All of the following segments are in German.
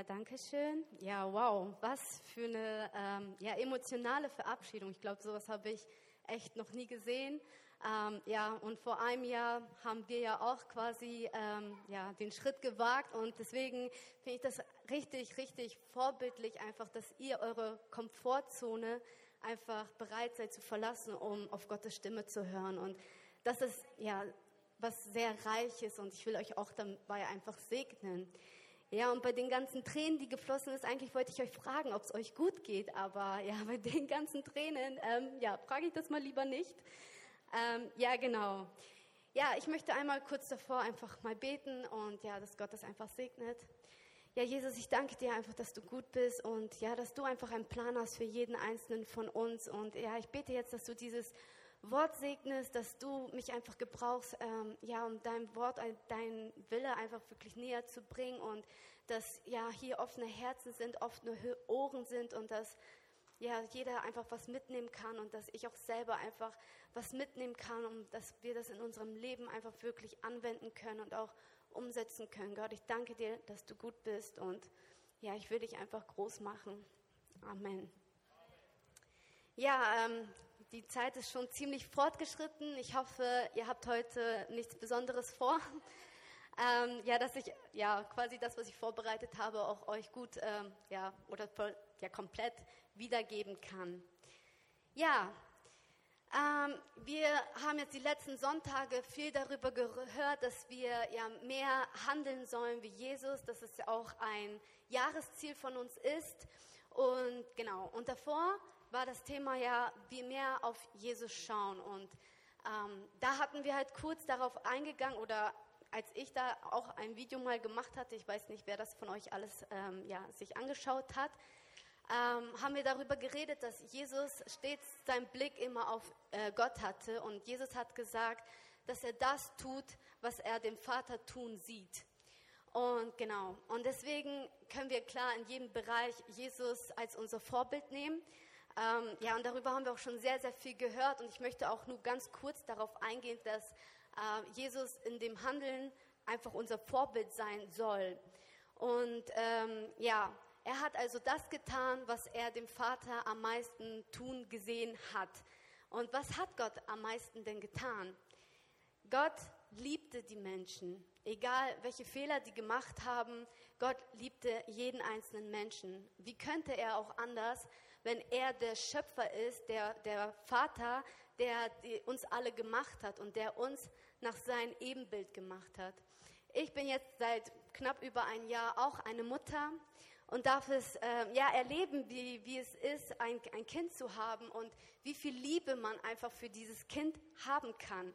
Ja, danke schön. Ja, wow, was für eine ähm, ja, emotionale Verabschiedung. Ich glaube, sowas habe ich echt noch nie gesehen. Ähm, ja, und vor einem Jahr haben wir ja auch quasi ähm, ja, den Schritt gewagt und deswegen finde ich das richtig, richtig vorbildlich einfach, dass ihr eure Komfortzone einfach bereit seid zu verlassen, um auf Gottes Stimme zu hören. Und das ist ja was sehr Reiches und ich will euch auch dabei einfach segnen. Ja, und bei den ganzen Tränen, die geflossen ist, eigentlich wollte ich euch fragen, ob es euch gut geht, aber ja, bei den ganzen Tränen, ähm, ja, frage ich das mal lieber nicht. Ähm, ja, genau. Ja, ich möchte einmal kurz davor einfach mal beten und ja, dass Gott das einfach segnet. Ja, Jesus, ich danke dir einfach, dass du gut bist und ja, dass du einfach einen Plan hast für jeden einzelnen von uns. Und ja, ich bete jetzt, dass du dieses Wort segnest, dass du mich einfach gebrauchst, ähm, ja, um dein Wort, äh, dein Wille einfach wirklich näher zu bringen und dass ja hier offene Herzen sind, offene Ohren sind und dass ja jeder einfach was mitnehmen kann und dass ich auch selber einfach was mitnehmen kann, um dass wir das in unserem Leben einfach wirklich anwenden können und auch umsetzen können. Gott, ich danke dir, dass du gut bist und ja, ich will dich einfach groß machen. Amen. Ja, ähm, die Zeit ist schon ziemlich fortgeschritten. Ich hoffe, ihr habt heute nichts Besonderes vor. Ähm, ja, dass ich ja quasi das, was ich vorbereitet habe, auch euch gut ähm, ja oder ja komplett wiedergeben kann. Ja, ähm, wir haben jetzt die letzten Sonntage viel darüber gehört, dass wir ja mehr handeln sollen wie Jesus, dass es auch ein Jahresziel von uns ist. Und genau, und davor war das Thema ja, wie mehr auf Jesus schauen. Und ähm, da hatten wir halt kurz darauf eingegangen oder als ich da auch ein Video mal gemacht hatte, ich weiß nicht, wer das von euch alles ähm, ja, sich angeschaut hat, ähm, haben wir darüber geredet, dass Jesus stets seinen Blick immer auf äh, Gott hatte und Jesus hat gesagt, dass er das tut, was er dem Vater tun sieht. Und genau, und deswegen können wir klar in jedem Bereich Jesus als unser Vorbild nehmen. Ähm, ja, und darüber haben wir auch schon sehr, sehr viel gehört. Und ich möchte auch nur ganz kurz darauf eingehen, dass äh, Jesus in dem Handeln einfach unser Vorbild sein soll. Und ähm, ja, er hat also das getan, was er dem Vater am meisten tun gesehen hat. Und was hat Gott am meisten denn getan? Gott liebte die Menschen, egal welche Fehler die gemacht haben. Gott liebte jeden einzelnen Menschen. Wie könnte er auch anders, wenn er der Schöpfer ist, der, der Vater, der uns alle gemacht hat und der uns nach seinem Ebenbild gemacht hat? Ich bin jetzt seit knapp über ein Jahr auch eine Mutter und darf es äh, ja erleben, wie, wie es ist, ein, ein Kind zu haben und wie viel Liebe man einfach für dieses Kind haben kann.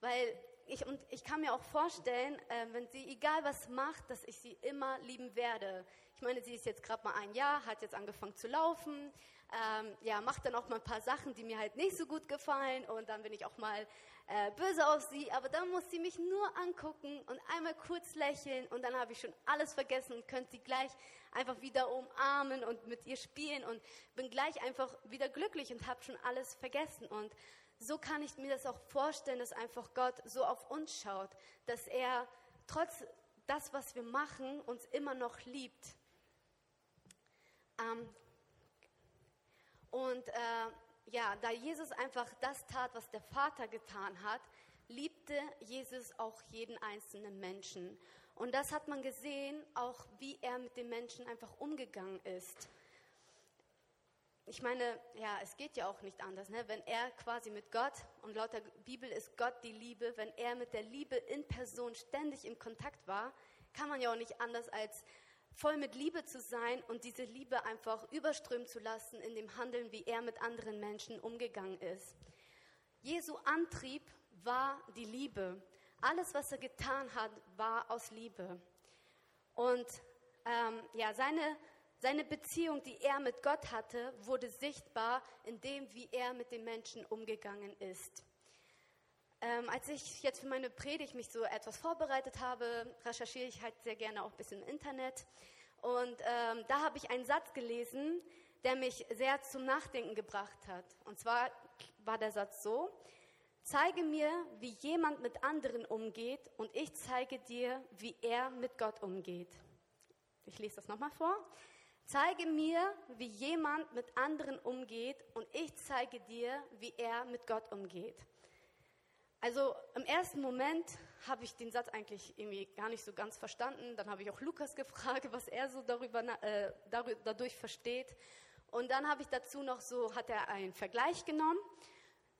Weil ich, und ich kann mir auch vorstellen, äh, wenn sie egal was macht, dass ich sie immer lieben werde. Ich meine, sie ist jetzt gerade mal ein Jahr, hat jetzt angefangen zu laufen, ähm, ja, macht dann auch mal ein paar Sachen, die mir halt nicht so gut gefallen. Und dann bin ich auch mal äh, böse auf sie, aber dann muss sie mich nur angucken und einmal kurz lächeln. Und dann habe ich schon alles vergessen und könnte sie gleich einfach wieder umarmen und mit ihr spielen. Und bin gleich einfach wieder glücklich und habe schon alles vergessen. Und so kann ich mir das auch vorstellen, dass einfach Gott so auf uns schaut, dass er trotz das, was wir machen, uns immer noch liebt. Ähm, und äh, ja, da Jesus einfach das tat, was der Vater getan hat, liebte Jesus auch jeden einzelnen Menschen. Und das hat man gesehen, auch wie er mit den Menschen einfach umgegangen ist ich meine, ja, es geht ja auch nicht anders. Ne? Wenn er quasi mit Gott, und laut der Bibel ist Gott die Liebe, wenn er mit der Liebe in Person ständig im Kontakt war, kann man ja auch nicht anders als voll mit Liebe zu sein und diese Liebe einfach überströmen zu lassen in dem Handeln, wie er mit anderen Menschen umgegangen ist. Jesu Antrieb war die Liebe. Alles, was er getan hat, war aus Liebe. Und ähm, ja, seine seine Beziehung, die er mit Gott hatte, wurde sichtbar in dem, wie er mit den Menschen umgegangen ist. Ähm, als ich jetzt für meine Predigt mich so etwas vorbereitet habe, recherchiere ich halt sehr gerne auch ein bisschen im Internet. Und ähm, da habe ich einen Satz gelesen, der mich sehr zum Nachdenken gebracht hat. Und zwar war der Satz so, zeige mir, wie jemand mit anderen umgeht und ich zeige dir, wie er mit Gott umgeht. ich lese das nochmal vor. Zeige mir, wie jemand mit anderen umgeht und ich zeige dir, wie er mit Gott umgeht. Also im ersten Moment habe ich den Satz eigentlich irgendwie gar nicht so ganz verstanden. Dann habe ich auch Lukas gefragt, was er so darüber, äh, dadurch versteht. Und dann habe ich dazu noch so, hat er einen Vergleich genommen.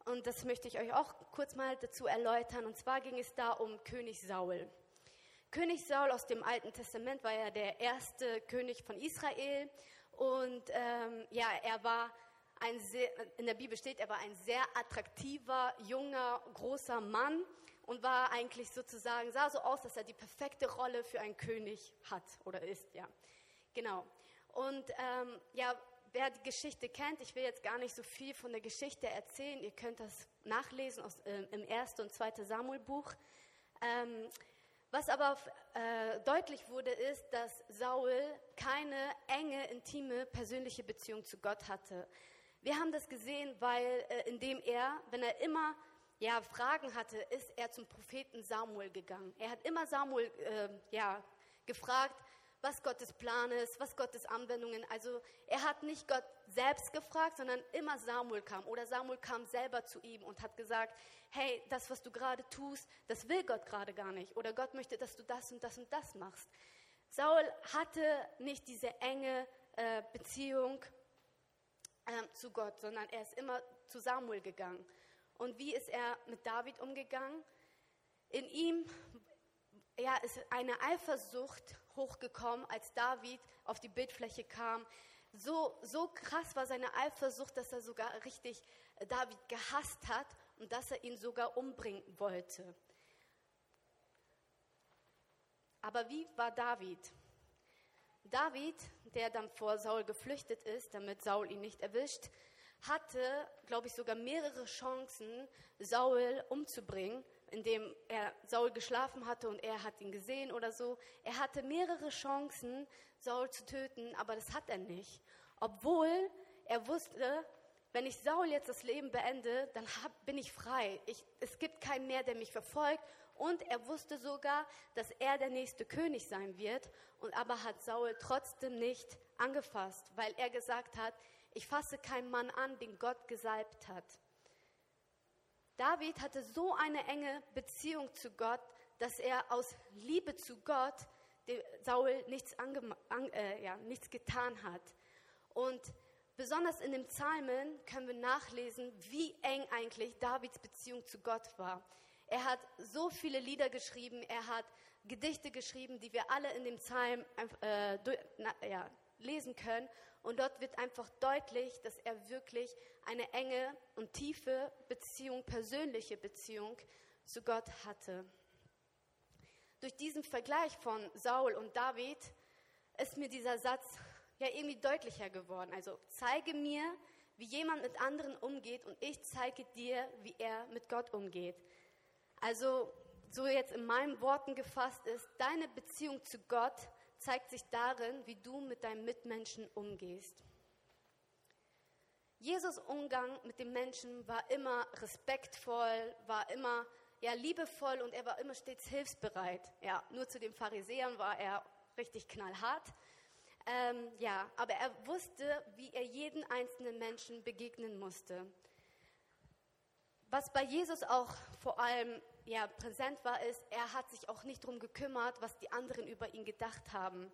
Und das möchte ich euch auch kurz mal dazu erläutern. Und zwar ging es da um König Saul. König Saul aus dem Alten Testament war ja der erste König von Israel. Und ähm, ja, er war ein sehr, in der Bibel steht, er war ein sehr attraktiver, junger, großer Mann und war eigentlich sozusagen, sah so aus, dass er die perfekte Rolle für einen König hat oder ist, ja. Genau. Und ähm, ja, wer die Geschichte kennt, ich will jetzt gar nicht so viel von der Geschichte erzählen, ihr könnt das nachlesen aus, äh, im 1. und 2. Samuel-Buch. Ähm, was aber äh, deutlich wurde, ist, dass Saul keine enge, intime, persönliche Beziehung zu Gott hatte. Wir haben das gesehen, weil äh, indem er, wenn er immer ja, Fragen hatte, ist er zum Propheten Samuel gegangen. Er hat immer Samuel äh, ja, gefragt, was Gottes Plan ist, was Gottes Anwendungen. Also er hat nicht Gott selbst gefragt, sondern immer Samuel kam. Oder Samuel kam selber zu ihm und hat gesagt, hey, das, was du gerade tust, das will Gott gerade gar nicht. Oder Gott möchte, dass du das und das und das machst. Saul hatte nicht diese enge äh, Beziehung äh, zu Gott, sondern er ist immer zu Samuel gegangen. Und wie ist er mit David umgegangen? In ihm ja, ist eine Eifersucht hochgekommen, als David auf die Bildfläche kam. So, so krass war seine Eifersucht, dass er sogar richtig äh, David gehasst hat und dass er ihn sogar umbringen wollte. Aber wie war David? David, der dann vor Saul geflüchtet ist, damit Saul ihn nicht erwischt, hatte, glaube ich, sogar mehrere Chancen, Saul umzubringen, indem er Saul geschlafen hatte und er hat ihn gesehen oder so. Er hatte mehrere Chancen, Saul zu töten, aber das hat er nicht. Obwohl er wusste, wenn ich Saul jetzt das Leben beende, dann hab, bin ich frei. Ich, es gibt keinen mehr, der mich verfolgt. Und er wusste sogar, dass er der nächste König sein wird. Und aber hat Saul trotzdem nicht angefasst, weil er gesagt hat, ich fasse keinen Mann an, den Gott gesalbt hat. David hatte so eine enge Beziehung zu Gott, dass er aus Liebe zu Gott Saul nichts, an, äh, ja, nichts getan hat. Und besonders in den Psalmen können wir nachlesen, wie eng eigentlich Davids Beziehung zu Gott war. Er hat so viele Lieder geschrieben, er hat Gedichte geschrieben, die wir alle in dem Psalm äh, na, ja, lesen können. Und dort wird einfach deutlich, dass er wirklich eine enge und tiefe Beziehung, persönliche Beziehung zu Gott hatte. Durch diesen Vergleich von Saul und David ist mir dieser Satz ja irgendwie deutlicher geworden. Also zeige mir, wie jemand mit anderen umgeht und ich zeige dir, wie er mit Gott umgeht. Also so jetzt in meinen Worten gefasst ist, deine Beziehung zu Gott zeigt sich darin, wie du mit deinen Mitmenschen umgehst. Jesus Umgang mit den Menschen war immer respektvoll, war immer ja, liebevoll und er war immer stets hilfsbereit. Ja, nur zu den Pharisäern war er richtig knallhart. Ähm, ja, aber er wusste, wie er jeden einzelnen Menschen begegnen musste. Was bei Jesus auch vor allem ja, präsent war, ist, er hat sich auch nicht darum gekümmert, was die anderen über ihn gedacht haben.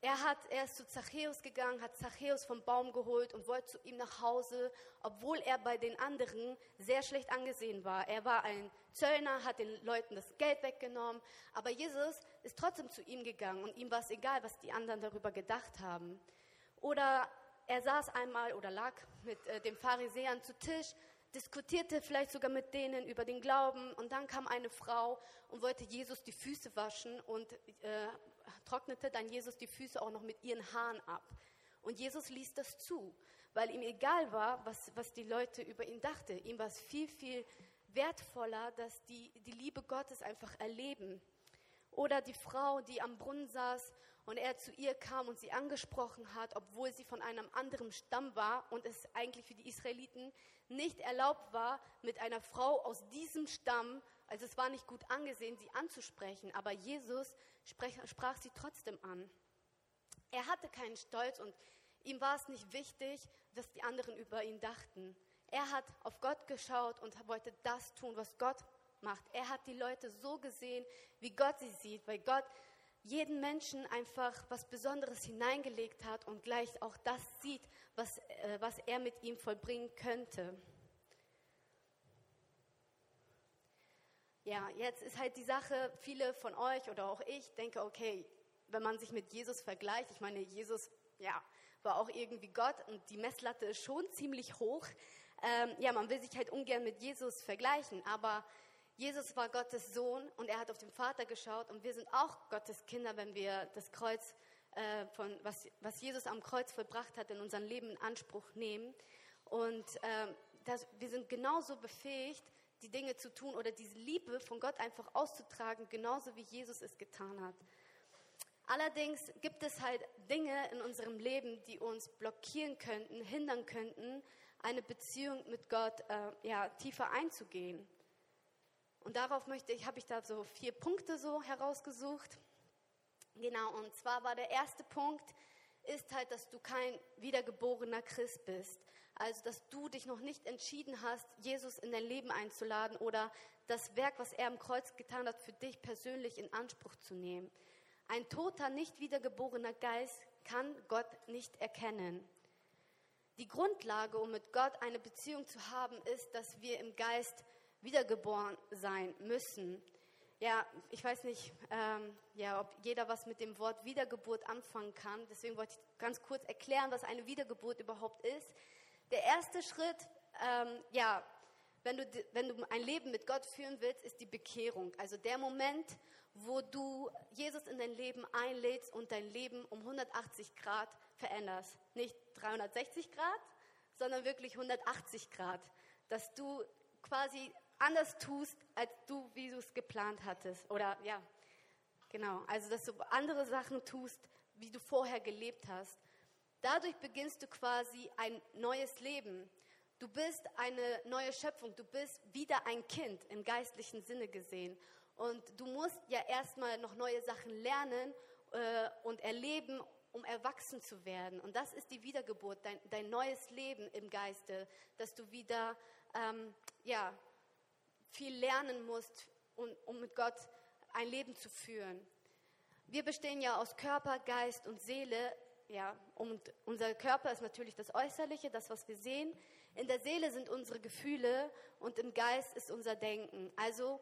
Er, hat, er ist zu Zachäus gegangen, hat Zachäus vom Baum geholt und wollte zu ihm nach Hause, obwohl er bei den anderen sehr schlecht angesehen war. Er war ein Zöllner, hat den Leuten das Geld weggenommen, aber Jesus ist trotzdem zu ihm gegangen und ihm war es egal, was die anderen darüber gedacht haben. Oder er saß einmal oder lag mit äh, den Pharisäern zu Tisch diskutierte vielleicht sogar mit denen über den Glauben und dann kam eine Frau und wollte Jesus die Füße waschen und äh, trocknete dann Jesus die Füße auch noch mit ihren Haaren ab. Und Jesus ließ das zu, weil ihm egal war, was, was die Leute über ihn dachten. Ihm war es viel, viel wertvoller, dass die die Liebe Gottes einfach erleben. Oder die Frau, die am Brunnen saß und er zu ihr kam und sie angesprochen hat, obwohl sie von einem anderen Stamm war und es eigentlich für die Israeliten nicht erlaubt war, mit einer Frau aus diesem Stamm, also es war nicht gut angesehen, sie anzusprechen, aber Jesus sprach, sie trotzdem an. Er hatte keinen Stolz und ihm war es nicht wichtig, was die anderen über ihn dachten. Er hat auf Gott geschaut und wollte das tun, was Gott macht. Er hat die Leute so gesehen, wie Gott sie sieht, weil Gott jeden Menschen einfach was Besonderes hineingelegt hat und gleich auch das sieht, was, äh, was er mit ihm vollbringen könnte. Ja, jetzt ist halt die Sache, viele von euch oder auch ich denke, okay, wenn man sich mit Jesus vergleicht, ich meine, Jesus, ja, war auch irgendwie Gott und die Messlatte ist schon ziemlich hoch. Ähm, ja, man will sich halt ungern mit Jesus vergleichen, aber Jesus war Gottes Sohn und er hat auf den Vater geschaut und wir sind auch Gottes Kinder, wenn wir das Kreuz, äh, von, was, was Jesus am Kreuz vollbracht hat, in unserem Leben in Anspruch nehmen. Und äh, das, wir sind genauso befähigt, die Dinge zu tun oder diese Liebe von Gott einfach auszutragen, genauso wie Jesus es getan hat. Allerdings gibt es halt Dinge in unserem Leben, die uns blockieren könnten, hindern könnten, eine Beziehung mit Gott äh, ja, tiefer einzugehen. Und darauf möchte ich, habe ich da so vier Punkte so herausgesucht. Genau, und zwar war der erste Punkt, ist halt, dass du kein wiedergeborener Christ bist. Also, dass du dich noch nicht entschieden hast, Jesus in dein Leben einzuladen oder das Werk, was er am Kreuz getan hat, für dich persönlich in Anspruch zu nehmen. Ein toter, nicht wiedergeborener Geist kann Gott nicht erkennen. Die Grundlage, um mit Gott eine Beziehung zu haben, ist, dass wir im Geist wiedergeboren sein müssen. Ja, ich weiß nicht, ähm, ja, ob jeder was mit dem Wort Wiedergeburt anfangen kann. Deswegen wollte ich ganz kurz erklären, was eine Wiedergeburt überhaupt ist. Der erste Schritt, ähm, ja, wenn du, wenn du ein Leben mit Gott führen willst, ist die Bekehrung. Also der Moment, wo du Jesus in dein Leben einlädst und dein Leben um 180 Grad veränderst. Nicht 360 Grad, sondern wirklich 180 Grad. Dass du quasi anders tust, als du, wie du es geplant hattest. Oder ja, genau. Also, dass du andere Sachen tust, wie du vorher gelebt hast. Dadurch beginnst du quasi ein neues Leben. Du bist eine neue Schöpfung. Du bist wieder ein Kind im geistlichen Sinne gesehen. Und du musst ja erstmal noch neue Sachen lernen äh, und erleben, um erwachsen zu werden. Und das ist die Wiedergeburt, dein, dein neues Leben im Geiste, dass du wieder ähm, ja, viel lernen musst, um, um mit Gott ein Leben zu führen. Wir bestehen ja aus Körper, Geist und Seele. Ja, und unser Körper ist natürlich das Äußerliche, das, was wir sehen. In der Seele sind unsere Gefühle und im Geist ist unser Denken. Also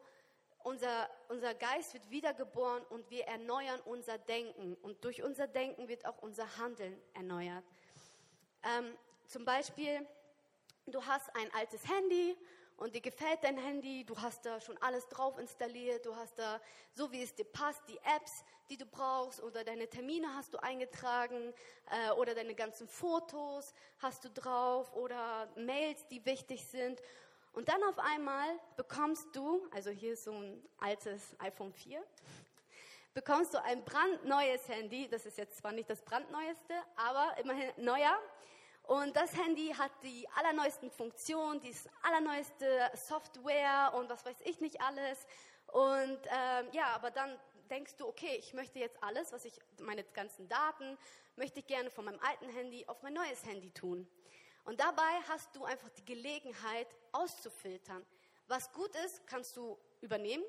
unser, unser Geist wird wiedergeboren und wir erneuern unser Denken. Und durch unser Denken wird auch unser Handeln erneuert. Ähm, zum Beispiel, du hast ein altes Handy und dir gefällt dein Handy, du hast da schon alles drauf installiert, du hast da, so wie es dir passt, die Apps, die du brauchst oder deine Termine hast du eingetragen äh, oder deine ganzen Fotos hast du drauf oder Mails, die wichtig sind. Und dann auf einmal bekommst du, also hier ist so ein altes iPhone 4, bekommst du ein brandneues Handy. Das ist jetzt zwar nicht das brandneueste, aber immerhin neuer. Und das Handy hat die allerneuesten Funktionen, die allerneueste Software und was weiß ich nicht alles. Und ähm, ja, aber dann denkst du, okay, ich möchte jetzt alles, was ich, meine ganzen Daten, möchte ich gerne von meinem alten Handy auf mein neues Handy tun. Und dabei hast du einfach die Gelegenheit auszufiltern. Was gut ist, kannst du übernehmen.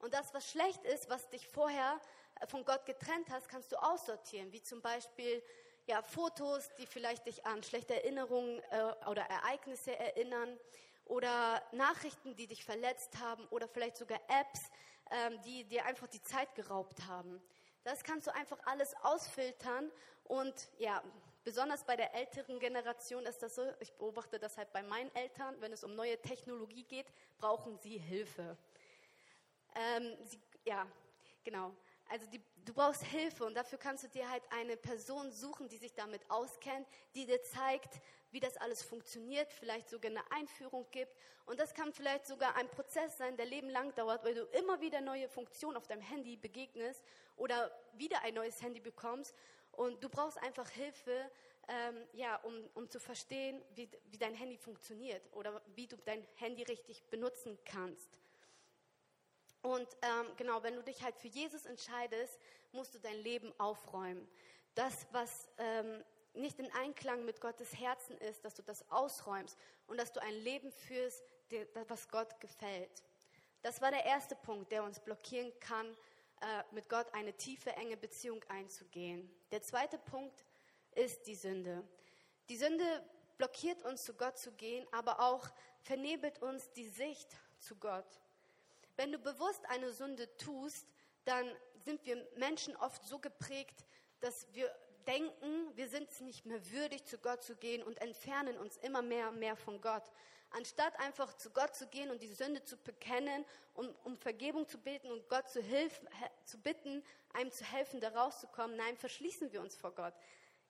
Und das, was schlecht ist, was dich vorher äh, von Gott getrennt hast, kannst du aussortieren. Wie zum Beispiel ja, Fotos, die vielleicht dich an schlechte Erinnerungen äh, oder Ereignisse erinnern. Oder Nachrichten, die dich verletzt haben. Oder vielleicht sogar Apps, ähm, die dir einfach die Zeit geraubt haben. Das kannst du einfach alles ausfiltern und ja, Besonders bei der älteren Generation ist das so, ich beobachte das halt bei meinen Eltern, wenn es um neue Technologie geht, brauchen sie Hilfe. Ähm, sie, ja, genau. Also die, du brauchst Hilfe und dafür kannst du dir halt eine Person suchen, die sich damit auskennt, die dir zeigt, wie das alles funktioniert, vielleicht sogar eine Einführung gibt. Und das kann vielleicht sogar ein Prozess sein, der lebenlang dauert, weil du immer wieder neue Funktionen auf deinem Handy begegnest oder wieder ein neues Handy bekommst und du brauchst einfach Hilfe, ähm, ja, um, um zu verstehen, wie, wie dein Handy funktioniert oder wie du dein Handy richtig benutzen kannst. Und ähm, genau, wenn du dich halt für Jesus entscheidest, musst du dein Leben aufräumen. das, was ähm, nicht in Einklang mit Gottes Herzen ist, dass du das ausräumst und dass du ein Leben führst, was Gott gefällt. Das war der erste Punkt, der uns blockieren kann, äh, mit Gott eine tiefe, enge Beziehung einzugehen. Der zweite Punkt ist die Sünde. Die Sünde blockiert uns, zu Gott zu gehen, aber auch vernebelt uns die Sicht zu Gott. Wenn du bewusst eine Sünde tust, dann sind wir Menschen oft so geprägt, dass wir denken, wir sind es nicht mehr würdig, zu Gott zu gehen und entfernen uns immer mehr und mehr von Gott. Anstatt einfach zu Gott zu gehen und die Sünde zu bekennen, um, um Vergebung zu beten und Gott zu, hilf, zu bitten, einem zu helfen, da rauszukommen, nein, verschließen wir uns vor Gott.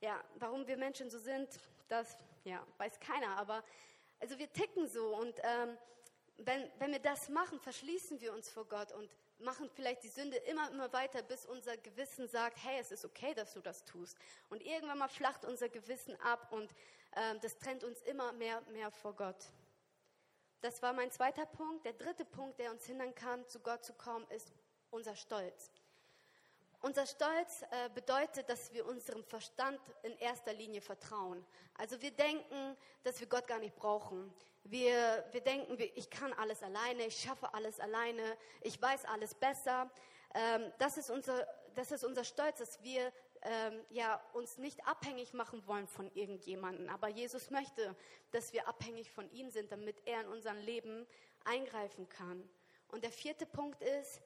Ja, warum wir Menschen so sind, das ja, weiß keiner, aber also wir ticken so und ähm, wenn, wenn wir das machen, verschließen wir uns vor Gott und machen vielleicht die Sünde immer, immer weiter, bis unser Gewissen sagt, hey, es ist okay, dass du das tust. Und irgendwann mal flacht unser Gewissen ab und äh, das trennt uns immer mehr, mehr vor Gott. Das war mein zweiter Punkt. Der dritte Punkt, der uns hindern kann, zu Gott zu kommen, ist unser Stolz. Unser Stolz äh, bedeutet, dass wir unserem Verstand in erster Linie vertrauen. Also wir denken, dass wir Gott gar nicht brauchen. Wir, wir denken, ich kann alles alleine, ich schaffe alles alleine, ich weiß alles besser. Ähm, das, ist unser, das ist unser Stolz, dass wir ähm, ja, uns nicht abhängig machen wollen von irgendjemandem. Aber Jesus möchte, dass wir abhängig von ihm sind, damit er in unser Leben eingreifen kann. Und der vierte Punkt ist,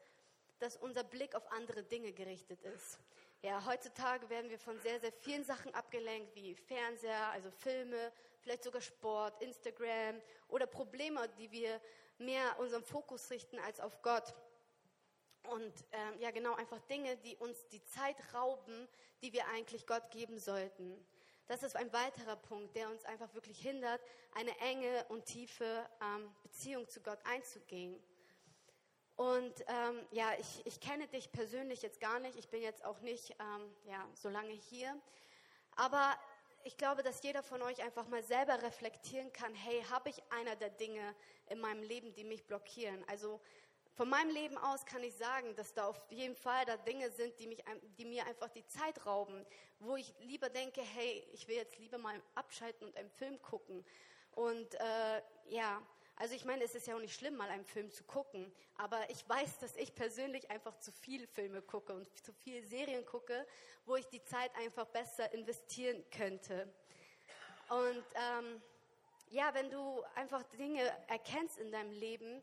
dass unser Blick auf andere Dinge gerichtet ist. Ja, heutzutage werden wir von sehr, sehr vielen Sachen abgelenkt, wie Fernseher, also Filme, vielleicht sogar Sport, Instagram oder Probleme, die wir mehr unseren Fokus richten als auf Gott. Und ähm, ja, genau, einfach Dinge, die uns die Zeit rauben, die wir eigentlich Gott geben sollten. Das ist ein weiterer Punkt, der uns einfach wirklich hindert, eine enge und tiefe ähm, Beziehung zu Gott einzugehen. Und ähm, ja, ich, ich kenne dich persönlich jetzt gar nicht. Ich bin jetzt auch nicht ähm, ja, so lange hier. Aber ich glaube, dass jeder von euch einfach mal selber reflektieren kann, hey, habe ich einer der Dinge in meinem Leben, die mich blockieren? Also von meinem Leben aus kann ich sagen, dass da auf jeden Fall da Dinge sind, die, mich, die mir einfach die Zeit rauben, wo ich lieber denke, hey, ich will jetzt lieber mal abschalten und einen Film gucken. Und äh, ja, also ich meine, es ist ja auch nicht schlimm, mal einen Film zu gucken, aber ich weiß, dass ich persönlich einfach zu viele Filme gucke und zu viele Serien gucke, wo ich die Zeit einfach besser investieren könnte. Und ähm, ja, wenn du einfach Dinge erkennst in deinem Leben,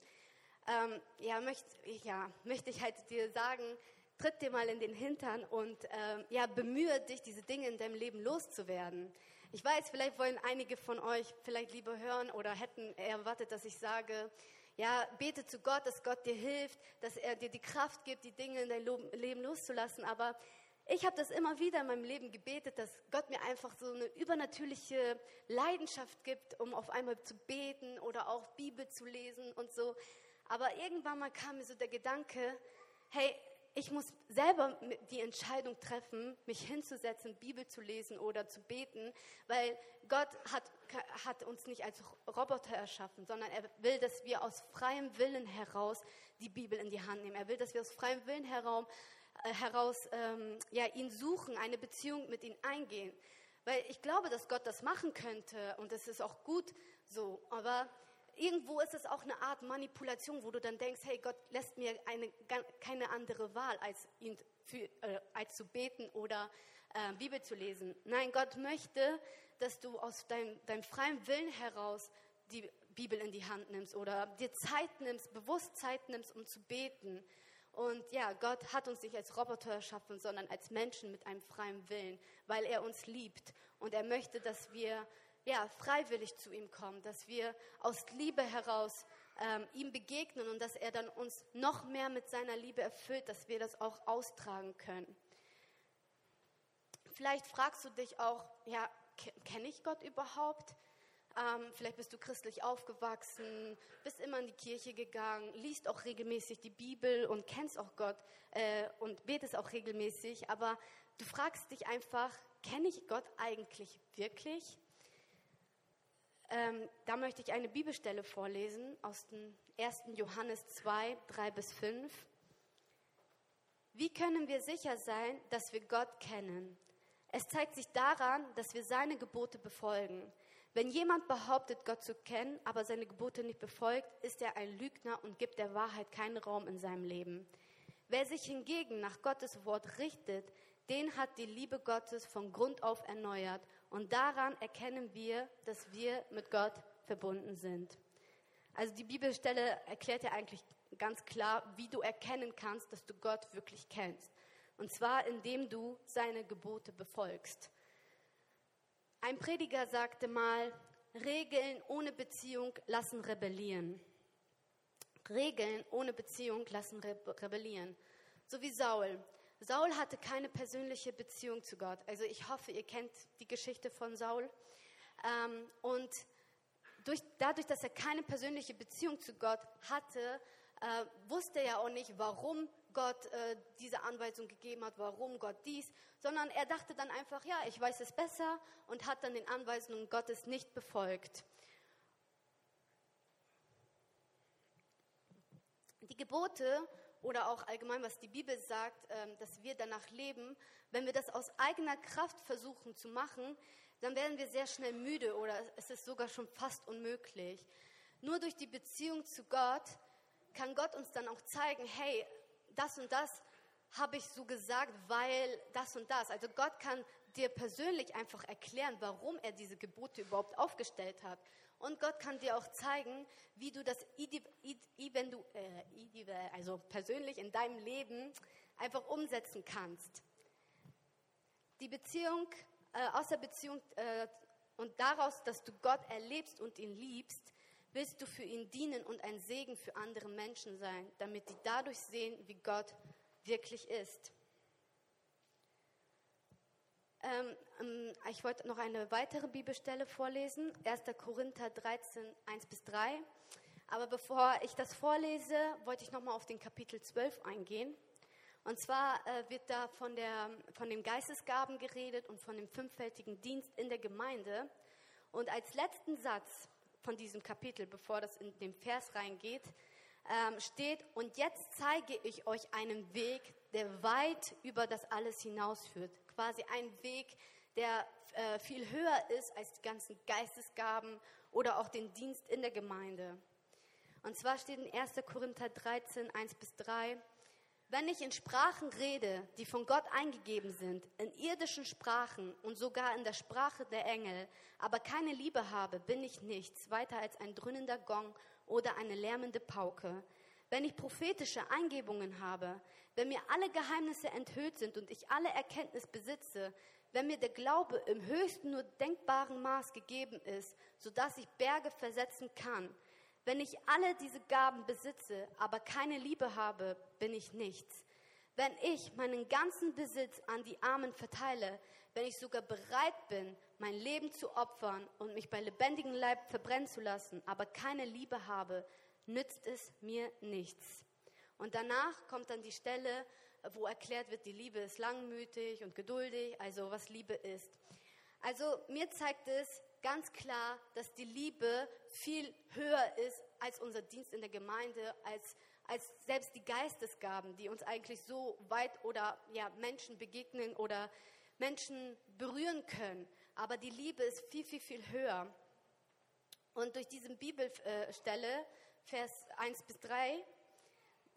ähm, ja, möchte ja, möchte ich halt dir sagen, tritt dir mal in den Hintern und ähm, ja, bemühe dich, diese Dinge in deinem Leben loszuwerden. Ich weiß, vielleicht wollen einige von euch vielleicht lieber hören oder hätten erwartet, dass ich sage, ja, bete zu Gott, dass Gott dir hilft, dass er dir die Kraft gibt, die Dinge in dein Leben loszulassen. Aber ich habe das immer wieder in meinem Leben gebetet, dass Gott mir einfach so eine übernatürliche Leidenschaft gibt, um auf einmal zu beten oder auch Bibel zu lesen und so. Aber irgendwann mal kam mir so der Gedanke, hey, ich muss selber die Entscheidung treffen, mich hinzusetzen, Bibel zu lesen oder zu beten, weil Gott hat, hat uns nicht als Roboter erschaffen, sondern er will, dass wir aus freiem Willen heraus die Bibel in die Hand nehmen. Er will, dass wir aus freiem Willen heraus, äh, heraus ähm, ja, ihn suchen, eine Beziehung mit ihm eingehen. Weil ich glaube, dass Gott das machen könnte und das ist auch gut so, aber irgendwo ist es auch eine Art Manipulation, wo du dann denkst, hey, Gott lässt mir eine, keine andere Wahl, als, ihn für, äh, als zu beten oder äh, Bibel zu lesen. Nein, Gott möchte, dass du aus deinem, deinem freien Willen heraus die Bibel in die Hand nimmst oder dir Zeit nimmst, bewusst Zeit nimmst, um zu beten. Und ja, Gott hat uns nicht als Roboter erschaffen, sondern als Menschen mit einem freien Willen, weil er uns liebt. Und er möchte, dass wir ja, freiwillig zu ihm kommen, dass wir aus Liebe heraus ähm, ihm begegnen und dass er dann uns noch mehr mit seiner Liebe erfüllt, dass wir das auch austragen können. Vielleicht fragst du dich auch, ja, kenne ich Gott überhaupt? Ähm, vielleicht bist du christlich aufgewachsen, bist immer in die Kirche gegangen, liest auch regelmäßig die Bibel und kennst auch Gott äh, und betest auch regelmäßig, aber du fragst dich einfach, kenne ich Gott eigentlich wirklich? Ähm, da möchte ich eine Bibelstelle vorlesen aus dem 1. Johannes 2, 3 bis 5. Wie können wir sicher sein, dass wir Gott kennen? Es zeigt sich daran, dass wir seine Gebote befolgen. Wenn jemand behauptet, Gott zu kennen, aber seine Gebote nicht befolgt, ist er ein Lügner und gibt der Wahrheit keinen Raum in seinem Leben. Wer sich hingegen nach Gottes Wort richtet, den hat die Liebe Gottes von Grund auf erneuert. Und daran erkennen wir, dass wir mit Gott verbunden sind. Also die Bibelstelle erklärt ja eigentlich ganz klar, wie du erkennen kannst, dass du Gott wirklich kennst. Und zwar indem du seine Gebote befolgst. Ein Prediger sagte mal, Regeln ohne Beziehung lassen rebellieren. Regeln ohne Beziehung lassen rebellieren. So wie Saul. Saul hatte keine persönliche Beziehung zu Gott. Also ich hoffe, ihr kennt die Geschichte von Saul. Ähm, und durch, dadurch, dass er keine persönliche Beziehung zu Gott hatte, äh, wusste er auch nicht, warum Gott äh, diese Anweisung gegeben hat, warum Gott dies, sondern er dachte dann einfach, ja, ich weiß es besser und hat dann den Anweisungen Gottes nicht befolgt. Die Gebote oder auch allgemein, was die Bibel sagt, äh, dass wir danach leben, wenn wir das aus eigener Kraft versuchen zu machen, dann werden wir sehr schnell müde oder es ist sogar schon fast unmöglich. Nur durch die Beziehung zu Gott kann Gott uns dann auch zeigen, hey, das und das habe ich so gesagt, weil das und das. Also Gott kann dir persönlich einfach erklären, warum er diese Gebote überhaupt aufgestellt hat. Und Gott kann dir auch zeigen, wie du das äh, also persönlich in deinem Leben einfach umsetzen kannst. Die Beziehung, äh, aus der Beziehung äh, und daraus, dass du Gott erlebst und ihn liebst, willst du für ihn dienen und ein Segen für andere Menschen sein, damit die dadurch sehen, wie Gott wirklich ist. Ähm, ähm ich wollte noch eine weitere Bibelstelle vorlesen, 1. Korinther 13, 1 bis 3. Aber bevor ich das vorlese, wollte ich nochmal auf den Kapitel 12 eingehen. Und zwar äh, wird da von, der, von den Geistesgaben geredet und von dem fünffältigen Dienst in der Gemeinde. Und als letzten Satz von diesem Kapitel, bevor das in den Vers reingeht, ähm, steht, und jetzt zeige ich euch einen Weg, der weit über das alles hinausführt. Quasi ein Weg, der äh, viel höher ist als die ganzen Geistesgaben oder auch den Dienst in der Gemeinde. Und zwar steht in 1. Korinther 13, 1 bis 3, wenn ich in Sprachen rede, die von Gott eingegeben sind, in irdischen Sprachen und sogar in der Sprache der Engel, aber keine Liebe habe, bin ich nichts weiter als ein dröhnender Gong oder eine lärmende Pauke. Wenn ich prophetische Eingebungen habe, wenn mir alle Geheimnisse enthüllt sind und ich alle Erkenntnis besitze, wenn mir der Glaube im höchsten nur denkbaren Maß gegeben ist, so dass ich Berge versetzen kann, wenn ich alle diese Gaben besitze, aber keine Liebe habe, bin ich nichts. Wenn ich meinen ganzen Besitz an die Armen verteile, wenn ich sogar bereit bin, mein Leben zu opfern und mich bei lebendigem Leib verbrennen zu lassen, aber keine Liebe habe, nützt es mir nichts. Und danach kommt dann die Stelle, wo erklärt wird, die Liebe ist langmütig und geduldig, also was Liebe ist. Also mir zeigt es, ganz klar, dass die Liebe viel höher ist als unser Dienst in der Gemeinde, als, als selbst die Geistesgaben, die uns eigentlich so weit oder ja, Menschen begegnen oder Menschen berühren können. Aber die Liebe ist viel, viel, viel höher. Und durch diese Bibelstelle, Vers 1 bis 3,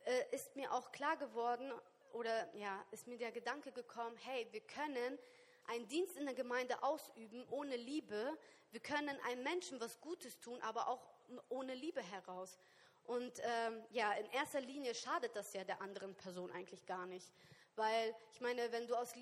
äh, ist mir auch klar geworden, oder ja, ist mir der Gedanke gekommen, hey, wir können einen Dienst in der Gemeinde ausüben ohne Liebe. Wir können einem Menschen was Gutes tun, aber auch ohne Liebe heraus. Und ähm, ja, in erster Linie schadet das ja der anderen Person eigentlich gar nicht. Weil ich meine, wenn du aus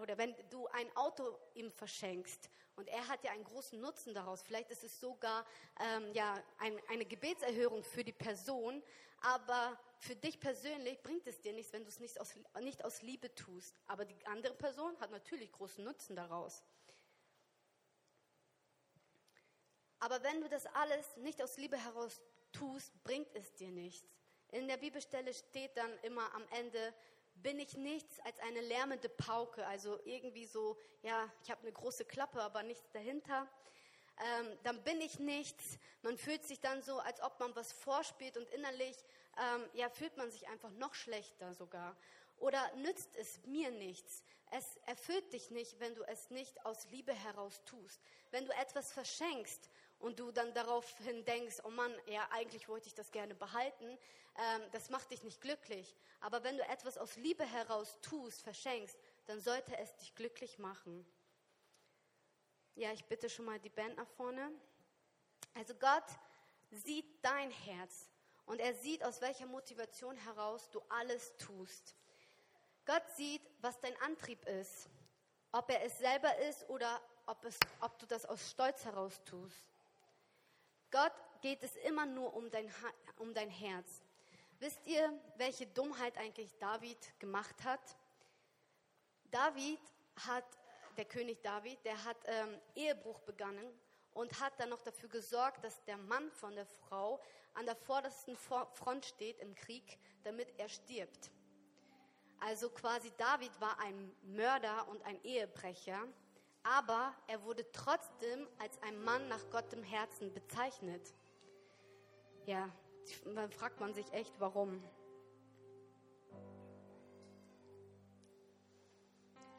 oder wenn du ein Auto ihm verschenkst und er hat ja einen großen Nutzen daraus, vielleicht ist es sogar ähm, ja ein, eine Gebetserhörung für die Person, aber für dich persönlich bringt es dir nichts, wenn du es nicht aus, nicht aus Liebe tust. Aber die andere Person hat natürlich großen Nutzen daraus. Aber wenn du das alles nicht aus Liebe heraus tust, bringt es dir nichts. In der Bibelstelle steht dann immer am Ende, bin ich nichts als eine lärmende Pauke. Also irgendwie so, ja, ich habe eine große Klappe, aber nichts dahinter. Ähm, dann bin ich nichts. Man fühlt sich dann so, als ob man was vorspielt und innerlich, ähm, ja, fühlt man sich einfach noch schlechter sogar. Oder nützt es mir nichts? Es erfüllt dich nicht, wenn du es nicht aus Liebe heraus tust. Wenn du etwas verschenkst und du dann daraufhin denkst, oh Mann, ja, eigentlich wollte ich das gerne behalten, ähm, das macht dich nicht glücklich. Aber wenn du etwas aus Liebe heraus tust, verschenkst, dann sollte es dich glücklich machen. Ja, ich bitte schon mal die Band nach vorne. Also Gott sieht dein Herz und er sieht, aus welcher Motivation heraus du alles tust. Gott sieht, was dein Antrieb ist, ob er es selber ist oder ob, es, ob du das aus Stolz heraus tust. Gott geht es immer nur um dein, um dein Herz. Wisst ihr, welche Dummheit eigentlich David gemacht hat? David hat, der König David, der hat ähm, Ehebruch begangen und hat dann noch dafür gesorgt, dass der Mann von der Frau an der vordersten Front steht im Krieg, damit er stirbt. Also quasi David war ein Mörder und ein Ehebrecher, aber er wurde trotzdem als ein Mann nach Gottem Herzen bezeichnet. Ja, dann fragt man sich echt, warum.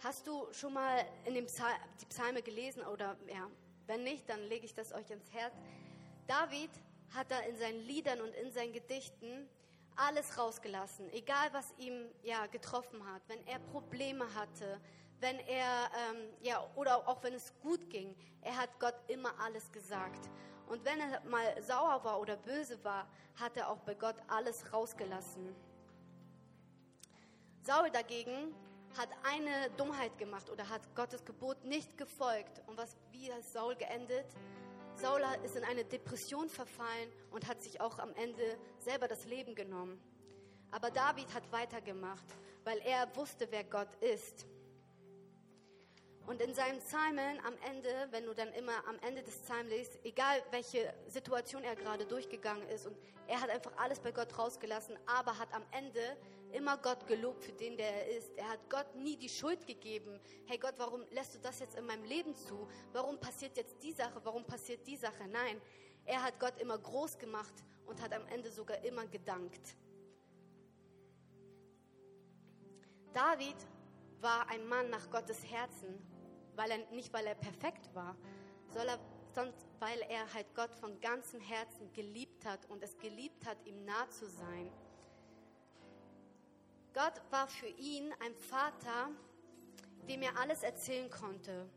Hast du schon mal in dem Psal die Psalme gelesen oder ja, wenn nicht, dann lege ich das euch ins Herz. David hat da in seinen Liedern und in seinen Gedichten alles rausgelassen, egal was ihm ja getroffen hat, wenn er Probleme hatte, wenn er ähm, ja oder auch wenn es gut ging, er hat Gott immer alles gesagt. Und wenn er mal sauer war oder böse war, hat er auch bei Gott alles rausgelassen. Saul dagegen hat eine Dummheit gemacht oder hat Gottes Gebot nicht gefolgt. Und was, wie hat Saul geendet? Saul ist in eine Depression verfallen und hat sich auch am Ende selber das Leben genommen. Aber David hat weitergemacht, weil er wusste, wer Gott ist. Und in seinem Psalmen am Ende, wenn du dann immer am Ende des Psalms liest, egal welche Situation er gerade durchgegangen ist, und er hat einfach alles bei Gott rausgelassen, aber hat am Ende immer Gott gelobt für den, der er ist. Er hat Gott nie die Schuld gegeben. Hey Gott, warum lässt du das jetzt in meinem Leben zu? Warum passiert jetzt die Sache? Warum passiert die Sache? Nein, er hat Gott immer groß gemacht und hat am Ende sogar immer gedankt. David war ein Mann nach Gottes Herzen, weil er, nicht weil er perfekt war, sondern weil er halt Gott von ganzem Herzen geliebt hat und es geliebt hat, ihm nah zu sein. Gott war für ihn ein Vater, dem er alles erzählen konnte,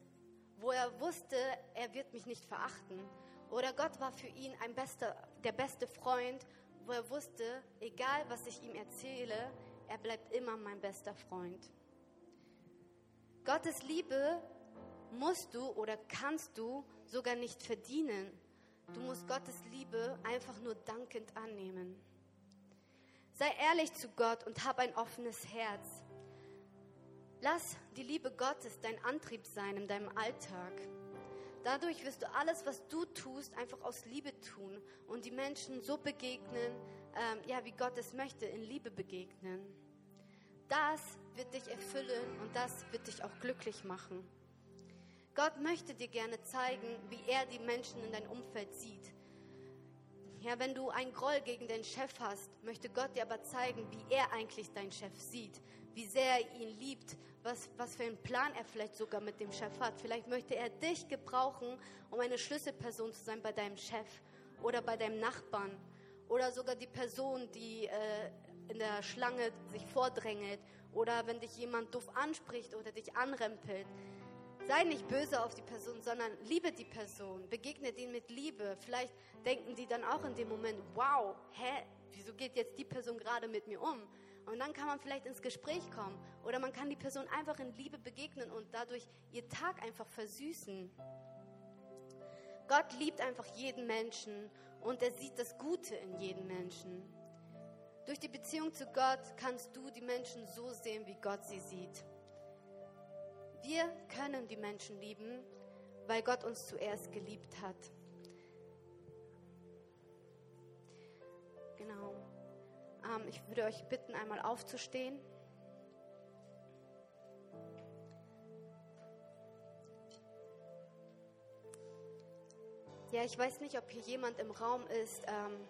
wo er wusste, er wird mich nicht verachten. Oder Gott war für ihn ein bester, der beste Freund, wo er wusste, egal was ich ihm erzähle, er bleibt immer mein bester Freund. Gottes Liebe musst du oder kannst du sogar nicht verdienen. Du musst Gottes Liebe einfach nur dankend annehmen. Sei ehrlich zu Gott und hab ein offenes Herz. Lass die Liebe Gottes dein Antrieb sein in deinem Alltag. Dadurch wirst du alles, was du tust, einfach aus Liebe tun und die Menschen so begegnen, ähm, ja, wie Gott es möchte, in Liebe begegnen. Das wird dich erfüllen und das wird dich auch glücklich machen. Gott möchte dir gerne zeigen, wie er die Menschen in deinem Umfeld sieht. Ja, wenn du einen Groll gegen den Chef hast, möchte Gott dir aber zeigen, wie er eigentlich deinen Chef sieht, wie sehr er ihn liebt, was, was für einen Plan er vielleicht sogar mit dem Chef hat. Vielleicht möchte er dich gebrauchen, um eine Schlüsselperson zu sein bei deinem Chef oder bei deinem Nachbarn oder sogar die Person, die äh, in der Schlange sich vordrängelt oder wenn dich jemand doof anspricht oder dich anrempelt. Sei nicht böse auf die Person, sondern liebe die Person. Begegne denen mit Liebe. Vielleicht denken die dann auch in dem Moment, wow, hä, wieso geht jetzt die Person gerade mit mir um? Und dann kann man vielleicht ins Gespräch kommen. Oder man kann die Person einfach in Liebe begegnen und dadurch ihr Tag einfach versüßen. Gott liebt einfach jeden Menschen und er sieht das Gute in jedem Menschen. Durch die Beziehung zu Gott kannst du die Menschen so sehen, wie Gott sie sieht. Wir können die Menschen lieben, weil Gott uns zuerst geliebt hat. Genau. Ähm, ich würde euch bitten, einmal aufzustehen. Ja, ich weiß nicht, ob hier jemand im Raum ist, ähm,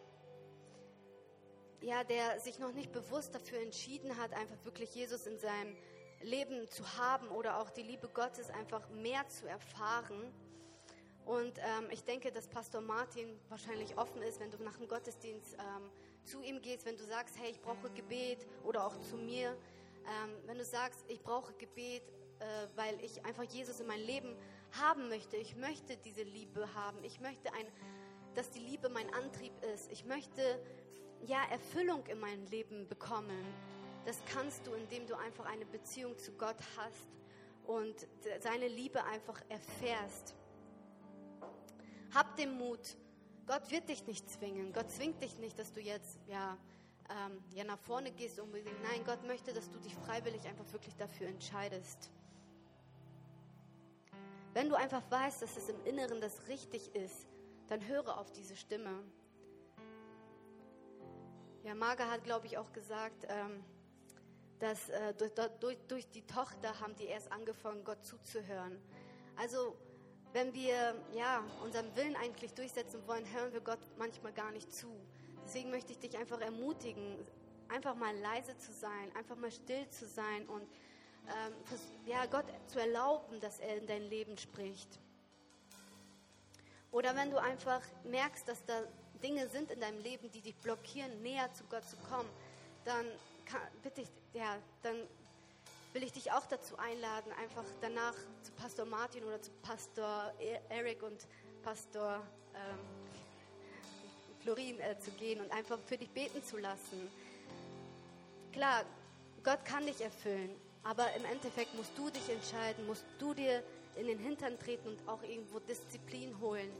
ja, der sich noch nicht bewusst dafür entschieden hat, einfach wirklich Jesus in seinem Leben zu haben oder auch die Liebe Gottes einfach mehr zu erfahren. Und ähm, ich denke, dass Pastor Martin wahrscheinlich offen ist, wenn du nach dem Gottesdienst ähm, zu ihm gehst, wenn du sagst, hey, ich brauche Gebet oder auch zu mir, ähm, wenn du sagst, ich brauche Gebet, äh, weil ich einfach Jesus in mein Leben haben möchte. Ich möchte diese Liebe haben. Ich möchte, ein, dass die Liebe mein Antrieb ist. Ich möchte ja Erfüllung in meinem Leben bekommen. Das kannst du, indem du einfach eine Beziehung zu Gott hast und seine Liebe einfach erfährst. Hab den Mut. Gott wird dich nicht zwingen. Gott zwingt dich nicht, dass du jetzt ja, ähm, ja nach vorne gehst unbedingt. Nein, Gott möchte, dass du dich freiwillig einfach wirklich dafür entscheidest. Wenn du einfach weißt, dass es im Inneren das richtig ist, dann höre auf diese Stimme. Ja, Marga hat, glaube ich, auch gesagt, ähm, dass äh, durch, durch, durch die Tochter haben die erst angefangen, Gott zuzuhören. Also wenn wir ja unseren Willen eigentlich durchsetzen wollen, hören wir Gott manchmal gar nicht zu. Deswegen möchte ich dich einfach ermutigen, einfach mal leise zu sein, einfach mal still zu sein und ähm, ja, Gott zu erlauben, dass er in dein Leben spricht. Oder wenn du einfach merkst, dass da Dinge sind in deinem Leben, die dich blockieren, näher zu Gott zu kommen, dann kann, bitte ich, ja, dann will ich dich auch dazu einladen, einfach danach zu Pastor Martin oder zu Pastor e- Eric und Pastor ähm, Florin äh, zu gehen und einfach für dich beten zu lassen. Klar, Gott kann dich erfüllen, aber im Endeffekt musst du dich entscheiden, musst du dir in den Hintern treten und auch irgendwo Disziplin holen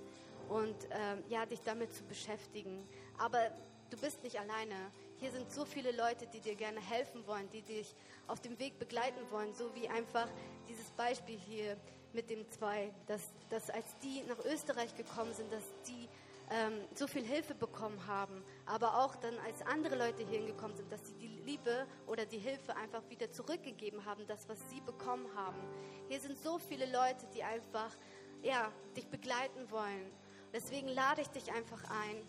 und ähm, ja, dich damit zu beschäftigen. Aber du bist nicht alleine. Hier sind so viele Leute, die dir gerne helfen wollen, die dich auf dem Weg begleiten wollen, so wie einfach dieses Beispiel hier mit dem zwei, dass, dass als die nach Österreich gekommen sind, dass die ähm, so viel Hilfe bekommen haben, aber auch dann als andere Leute hier hingekommen sind, dass sie die Liebe oder die Hilfe einfach wieder zurückgegeben haben, das, was sie bekommen haben. Hier sind so viele Leute, die einfach ja, dich begleiten wollen. Deswegen lade ich dich einfach ein,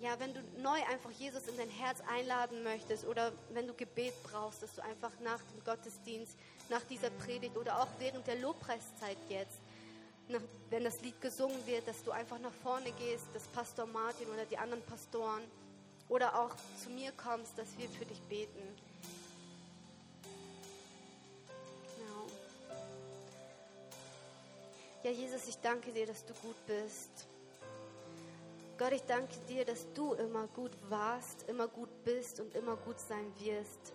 ja, wenn du neu einfach Jesus in dein Herz einladen möchtest oder wenn du Gebet brauchst, dass du einfach nach dem Gottesdienst, nach dieser Predigt oder auch während der Lobpreiszeit jetzt, nach, wenn das Lied gesungen wird, dass du einfach nach vorne gehst, dass Pastor Martin oder die anderen Pastoren oder auch zu mir kommst, dass wir für dich beten. Genau. Ja, Jesus, ich danke dir, dass du gut bist. Gott, ich danke dir, dass du immer gut warst, immer gut bist und immer gut sein wirst.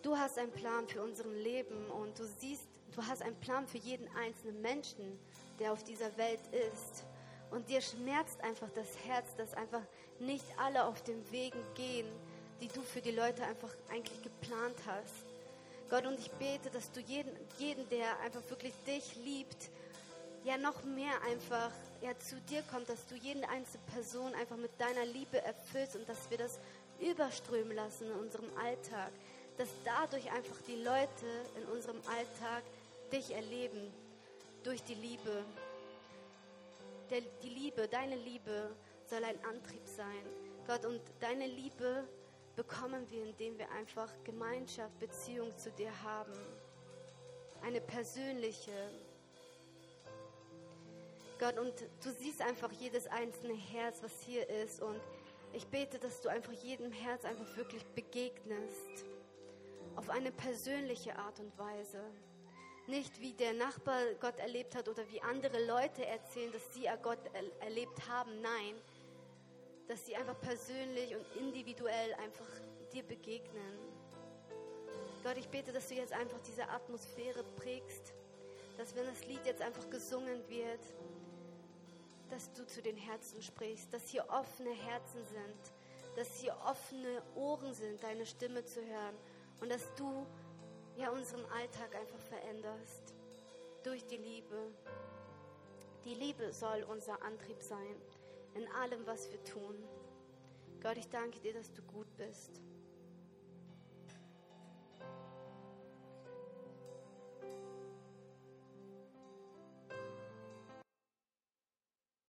Du hast einen Plan für unser Leben und du siehst, du hast einen Plan für jeden einzelnen Menschen, der auf dieser Welt ist. Und dir schmerzt einfach das Herz, dass einfach nicht alle auf dem Wegen gehen, die du für die Leute einfach eigentlich geplant hast. Gott, und ich bete, dass du jeden, jeden der einfach wirklich dich liebt, ja noch mehr einfach ja, zu dir kommt, dass du jede einzelne Person einfach mit deiner Liebe erfüllst und dass wir das überströmen lassen in unserem Alltag. Dass dadurch einfach die Leute in unserem Alltag dich erleben durch die Liebe. Der, die Liebe, deine Liebe soll ein Antrieb sein. Gott, und deine Liebe bekommen wir, indem wir einfach Gemeinschaft, Beziehung zu dir haben. Eine persönliche, Gott, und du siehst einfach jedes einzelne Herz, was hier ist. Und ich bete, dass du einfach jedem Herz einfach wirklich begegnest. Auf eine persönliche Art und Weise. Nicht wie der Nachbar Gott erlebt hat oder wie andere Leute erzählen, dass sie Gott erlebt haben. Nein, dass sie einfach persönlich und individuell einfach dir begegnen. Gott, ich bete, dass du jetzt einfach diese Atmosphäre prägst, dass wenn das Lied jetzt einfach gesungen wird, dass du zu den Herzen sprichst, dass hier offene Herzen sind, dass hier offene Ohren sind, deine Stimme zu hören und dass du ja unseren Alltag einfach veränderst durch die Liebe. Die Liebe soll unser Antrieb sein in allem, was wir tun. Gott, ich danke dir, dass du gut bist.